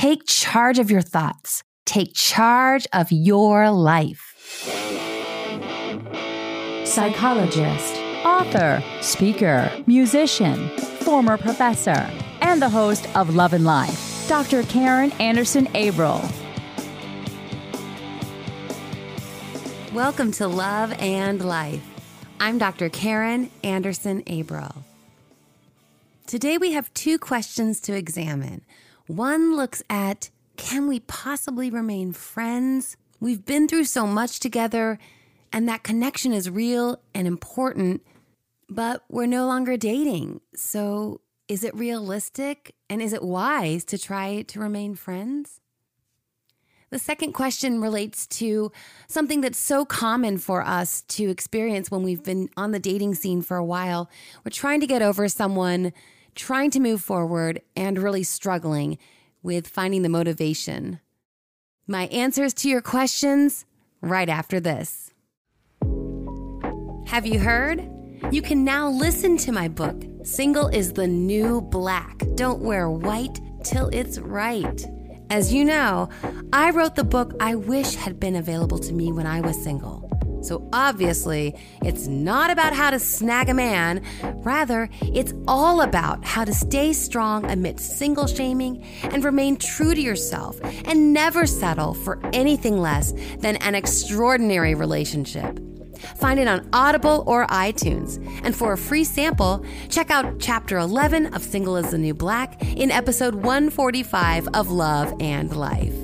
Take charge of your thoughts. Take charge of your life. Psychologist, author, speaker, musician, former professor, and the host of Love and Life, Dr. Karin Anderson Abrell. Welcome to Love and Life. I'm Dr. Karin Anderson Abrell. Today we have two questions to examine. One looks at can we possibly remain friends? We've been through so much together, and that connection is real and important, but we're no longer dating. So, is it realistic and is it wise to try to remain friends? The second question relates to something that's so common for us to experience when we've been on the dating scene for a while. We're trying to get over someone, trying to move forward, and really struggling with finding the motivation. My answers to your questions right after this. Have you heard? You can now listen to my book, Single is the New Black. Don't wear white till it's right. As you know, I wrote the book I wish had been available to me when I was single. So obviously, it's not about how to snag a man. Rather, it's all about how to stay strong amidst single shaming and remain true to yourself and never settle for anything less than an extraordinary relationship. Find it on Audible or iTunes. And for a free sample, check out Chapter 11 of Single is the New Black in episode 145 of Love and Life.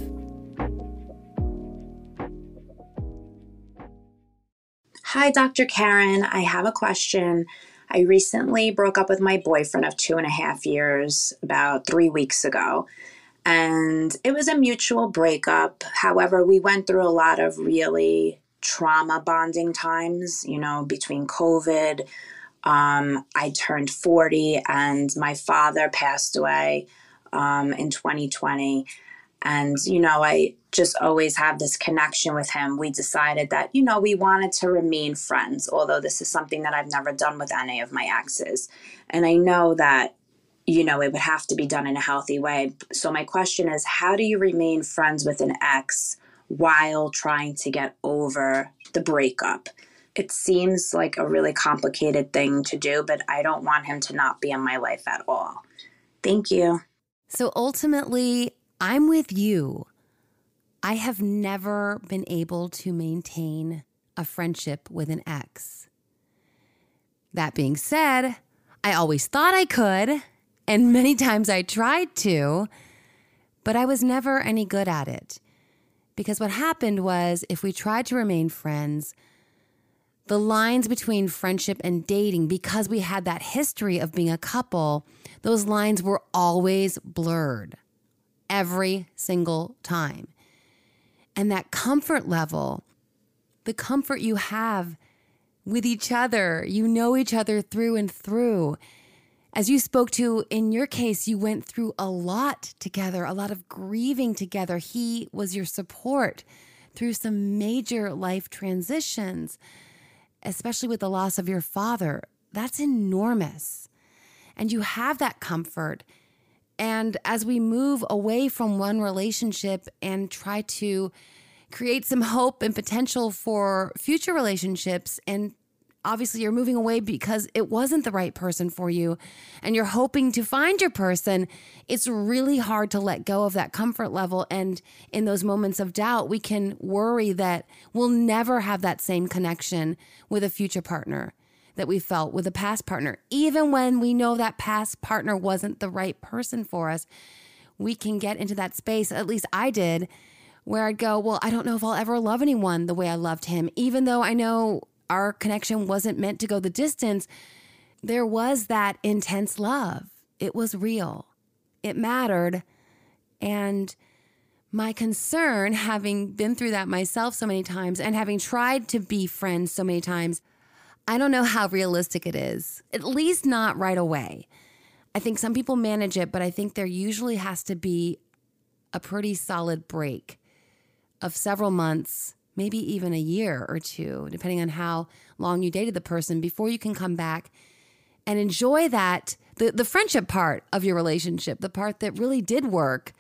Hi, Dr. Karin. I have a question. I recently broke up with my boyfriend of two and a half years about three weeks ago. And it was a mutual breakup. However, we went through a lot of really trauma bonding times, you know, between COVID. Um, I turned 40 and my father passed away um, in 2020. And, you know, I just always have this connection with him. We decided that, you know, we wanted to remain friends, although this is something that I've never done with any of my exes. And I know that, you know, it would have to be done in a healthy way. So my question is how do you remain friends with an ex while trying to get over the breakup. It seems like a really complicated thing to do, but I don't want him to not be in my life at all. Thank you. So ultimately, I'm with you. I have never been able to maintain a friendship with an ex. That being said, I always thought I could, and many times I tried to, but I was never any good at it. Because what happened was, if we tried to remain friends, the lines between friendship and dating, because we had that history of being a couple, those lines were always blurred every single time. And that comfort level, the comfort you have with each other, you know each other through and through as you spoke to in your case, you went through a lot together, a lot of grieving together. He was your support through some major life transitions, especially with the loss of your father. That's enormous. And you have that comfort. And as we move away from one relationship and try to create some hope and potential for future relationships and obviously you're moving away because it wasn't the right person for you and you're hoping to find your person, it's really hard to let go of that comfort level. And in those moments of doubt, we can worry that we'll never have that same connection with a future partner that we felt with a past partner. Even when we know that past partner wasn't the right person for us, we can get into that space, at least I did, where I'd go, Well, I don't know if I'll ever love anyone the way I loved him, even though I know our connection wasn't meant to go the distance, there was that intense love. It was real, it mattered. And my concern, having been through that myself so many times and having tried to be friends so many times, I don't know how realistic it is, at least not right away. I think some people manage it, but I think there usually has to be a pretty solid break of several months maybe even a year or two, depending on how long you dated the person, before you can come back and enjoy that the, the friendship part of your relationship, the part that really did work,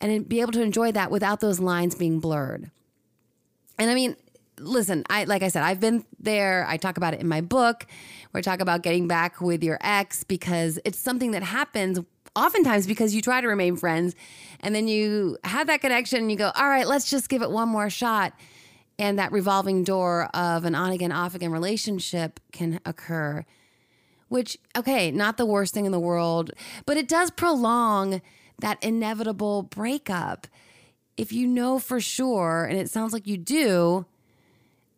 and be able to enjoy that without those lines being blurred. And I mean, listen, I like I said, I've been there. I talk about it in my book where I talk about getting back with your ex because it's something that happens oftentimes because you try to remain friends and then you have that connection and you go, all right, let's just give it one more shot. And that revolving door of an on again, off again relationship can occur, which, okay, not the worst thing in the world, but it does prolong that inevitable breakup. If you know for sure, and it sounds like you do,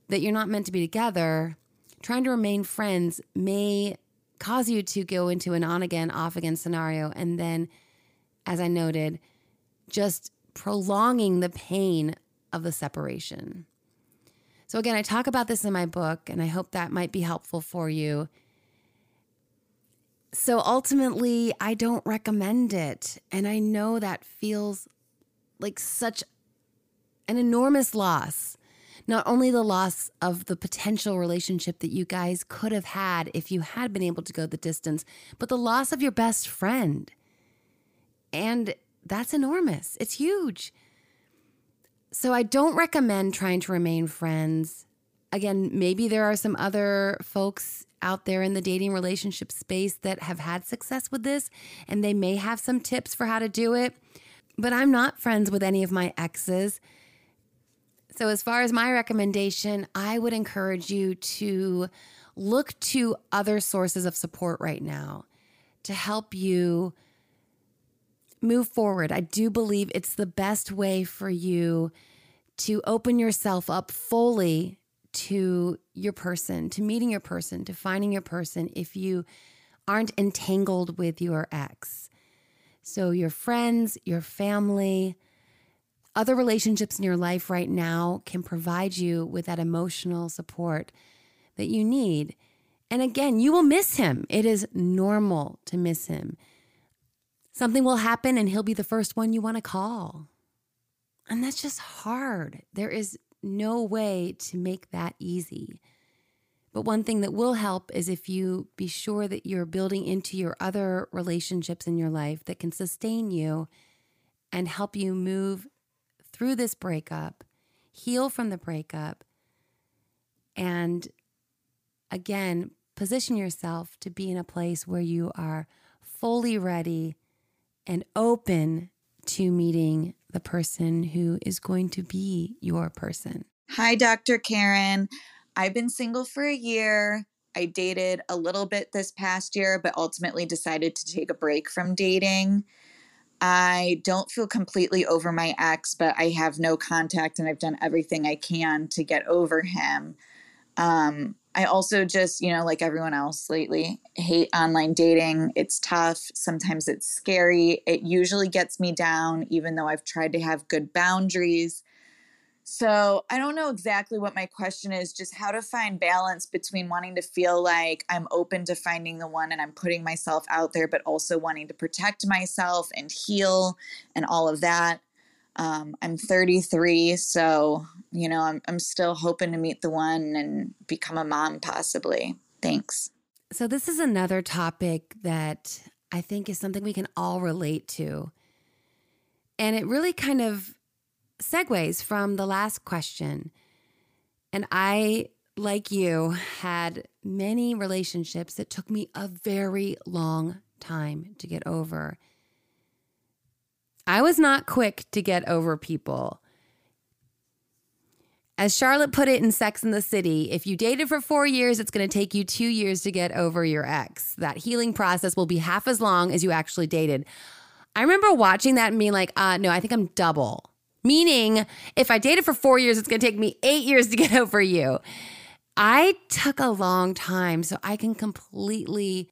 that you're not meant to be together, trying to remain friends may cause you to go into an on again, off again scenario. And then, as I noted, just prolonging the pain of the separation. So, again, I talk about this in my book, and I hope that might be helpful for you. So, ultimately, I don't recommend it. And I know that feels like such an enormous loss not only the loss of the potential relationship that you guys could have had if you had been able to go the distance, but the loss of your best friend. And that's enormous. It's huge. So I don't recommend trying to remain friends. Again, maybe there are some other folks out there in the dating relationship space that have had success with this, and they may have some tips for how to do it. But I'm not friends with any of my exes. So, as far as my recommendation, I would encourage you to look to other sources of support right now to help you move forward. I do believe it's the best way for you to open yourself up fully to your person, to meeting your person, to finding your person if you aren't entangled with your ex. So, your friends, your family, other relationships in your life right now can provide you with that emotional support that you need. And again, you will miss him. It is normal to miss him. Something will happen and he'll be the first one you want to call. And that's just hard. There is no way to make that easy. But one thing that will help is if you be sure that you're building into your other relationships in your life that can sustain you and help you move through this breakup, heal from the breakup, and again, position yourself to be in a place where you are fully ready and open to meeting the person who is going to be your person. Hi, Dr. Karin. I've been single for a year. I dated a little bit this past year, but ultimately decided to take a break from dating. I don't feel completely over my ex, but I have no contact and I've done everything I can to get over him. Um, I also just, you know, like everyone else lately, hate online dating. It's tough. Sometimes it's scary. It usually gets me down, even though I've tried to have good boundaries. So I don't know exactly what my question is, just how to find balance between wanting to feel like I'm open to finding the one and I'm putting myself out there, but also wanting to protect myself and heal and all of that. Um, I'm 33, so you know I'm I'm still hoping to meet the one and become a mom possibly. Thanks. So this is another topic that I think is something we can all relate to. And it really kind of segues from the last question. And I, like you, had many relationships that took me a very long time to get over. I was not quick to get over people. As Charlotte put it in Sex in the City, if you dated for four years, it's going to take you two years to get over your ex. That healing process will be half as long as you actually dated. I remember watching that and being like, uh, no, I think I'm double. Meaning, if I dated for four years, it's going to take me eight years to get over you. I took a long time, so I can completely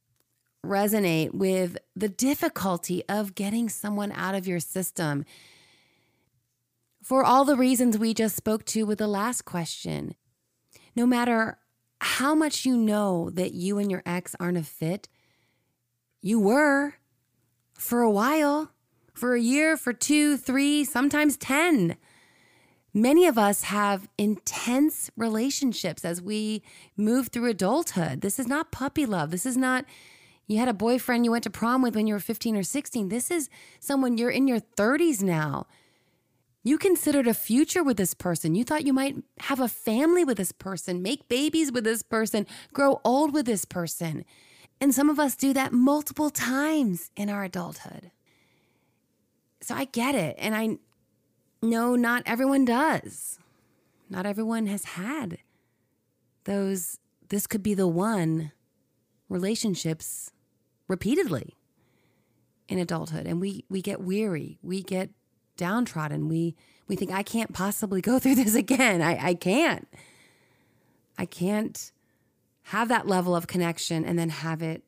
resonate with the difficulty of getting someone out of your system for all the reasons we just spoke to with the last question. No matter how much you know that you and your ex aren't a fit, you were for a while for a year, for two, three, sometimes 10. Many of us have intense relationships as we move through adulthood. This is not puppy love. This is not, You had a boyfriend you went to prom with when you were 15 or 16. This is someone you're in your 30s now. You considered a future with this person. You thought you might have a family with this person, make babies with this person, grow old with this person. And some of us do that multiple times in our adulthood. So I get it. And I know not everyone does. Not everyone has had those, this could be the one relationships repeatedly in adulthood. And we, we get weary, we get downtrodden. We, we think, I can't possibly go through this again. I, I can't. I can't have that level of connection and then have it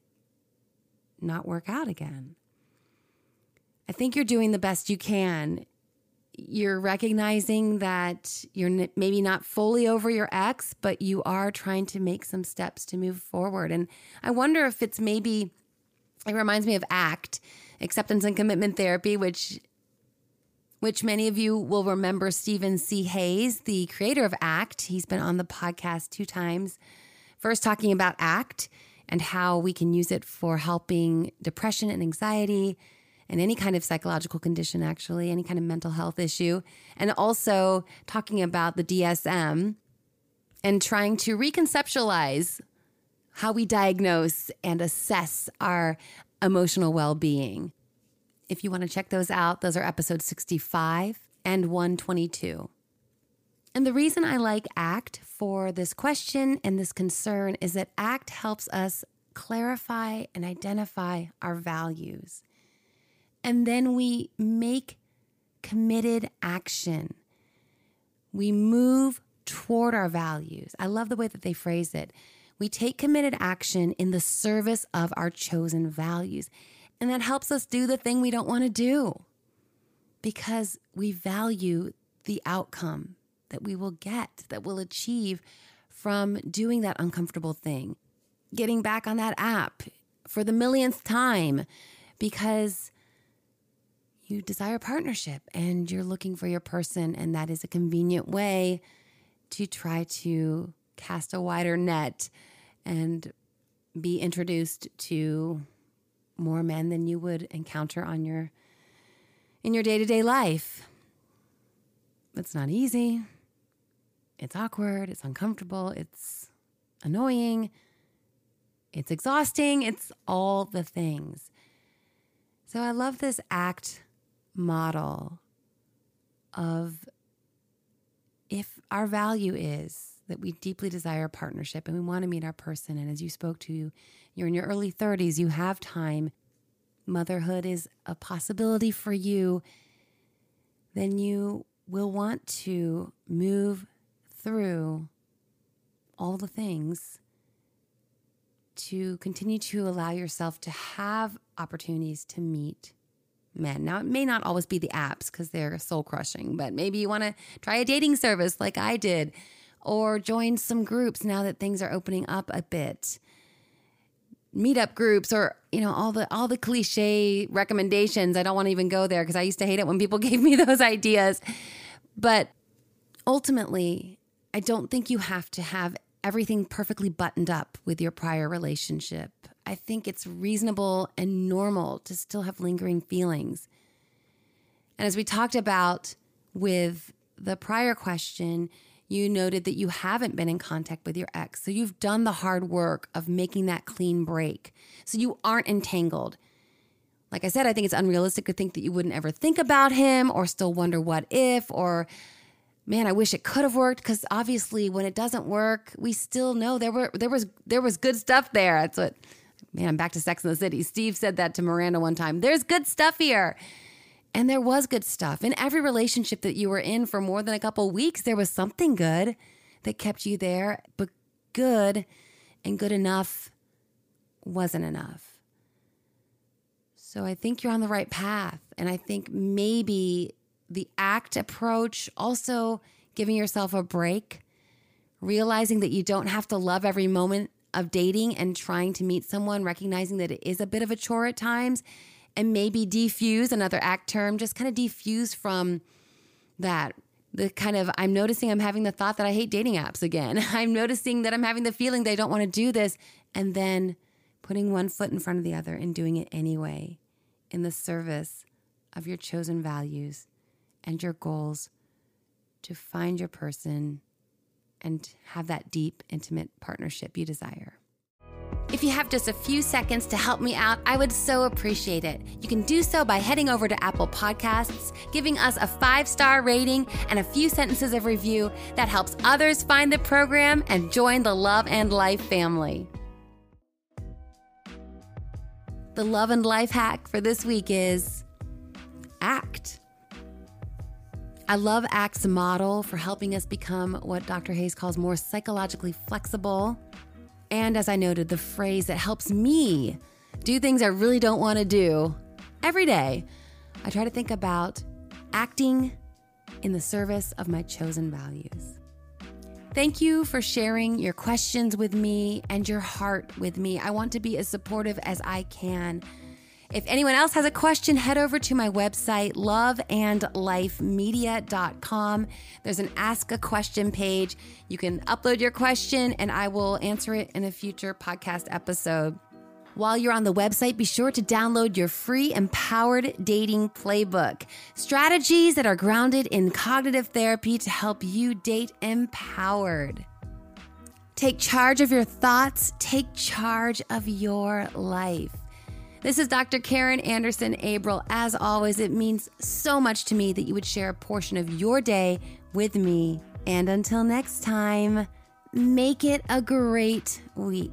not work out again. I think you're doing the best you can. You're recognizing that you're maybe not fully over your ex, but you are trying to make some steps to move forward. And I wonder if it's maybe, it reminds me of ACT, acceptance and commitment therapy, which which many of you will remember Stephen C. Hayes, the creator of ACT. He's been on the podcast two times. First, talking about ACT and how we can use it for helping depression and anxiety and any kind of psychological condition, actually, any kind of mental health issue. And also talking about the DSM and trying to reconceptualize how we diagnose and assess our emotional well being. If you want to check those out, those are episodes 65 and 122. And the reason I like ACT for this question and this concern is that ACT helps us clarify and identify our values. And then we make committed action. We move toward our values. I love the way that they phrase it. We take committed action in the service of our chosen values. And that helps us do the thing we don't want to do because we value the outcome that we will get, that we'll achieve from doing that uncomfortable thing. Getting back on that app for the millionth time because you desire partnership and you're looking for your person, and that is a convenient way to try to cast a wider net and be introduced to more men than you would encounter on your in your day-to-day life. It's not easy. It's awkward, it's uncomfortable, it's annoying, it's exhausting, it's all the things. So I love this ACT model of if our value is that we deeply desire partnership and we want to meet our person. And as you spoke to, you're in your early 30s, you have time, motherhood is a possibility for you, then you will want to move through all the things to continue to allow yourself to have opportunities to meet men. Now, it may not always be the apps because they're soul crushing, but maybe you want to try a dating service like I did or join some groups now that things are opening up a bit. Meetup groups or you know all the all the cliche recommendations. I don't want to even go there because i used to hate it when people gave me those ideas. But ultimately i don't think you have to have everything perfectly buttoned up with your prior relationship i think it's reasonable and normal to still have lingering feelings and as we talked about with the prior question you noted that you haven't been in contact with your ex. So you've done the hard work of making that clean break. So you aren't entangled. Like I said, I think it's unrealistic to think that you wouldn't ever think about him or still wonder what if or man, I wish it could have worked because obviously when it doesn't work, we still know there were there was there was good stuff there. That's what man, I'm back to Sex in the City. Steve said that to Miranda one time. There's good stuff here. And there was good stuff. In every relationship that you were in for more than a couple weeks, there was something good that kept you there, but good and good enough wasn't enough. So I think you're on the right path. And I think maybe the ACT approach, also giving yourself a break, realizing that you don't have to love every moment of dating and trying to meet someone, recognizing that it is a bit of a chore at times and maybe defuse another ACT term, just kind of defuse from that. The kind of, I'm noticing I'm having the thought that I hate dating apps again. I'm noticing that I'm having the feeling that I don't want to do this. And then putting one foot in front of the other and doing it anyway in the service of your chosen values and your goals to find your person and have that deep, intimate partnership you desire. If you have just a few seconds to help me out, I would so appreciate it. You can do so by heading over to Apple Podcasts, giving us a five star rating, and a few sentences of review that helps others find the program and join the Love and Life family. The Love and Life hack for this week is ACT. I love ACT's model for helping us become what Dr. Hayes calls more psychologically flexible and as I noted, the phrase that helps me do things I really don't want to do every day, I try to think about acting in the service of my chosen values. Thank you for sharing your questions with me and your heart with me. I want to be as supportive as I can if anyone else has a question, head over to my website, loveandlifemedia.com. There's an ask a question page. You can upload your question and I will answer it in a future podcast episode. While you're on the website, be sure to download your free empowered dating playbook. Strategies that are grounded in cognitive therapy to help you date empowered. Take charge of your thoughts, take charge of your life. This is Dr. Karin Anderson Abrell. As always, it means so much to me that you would share a portion of your day with me. And until next time, make it a great week.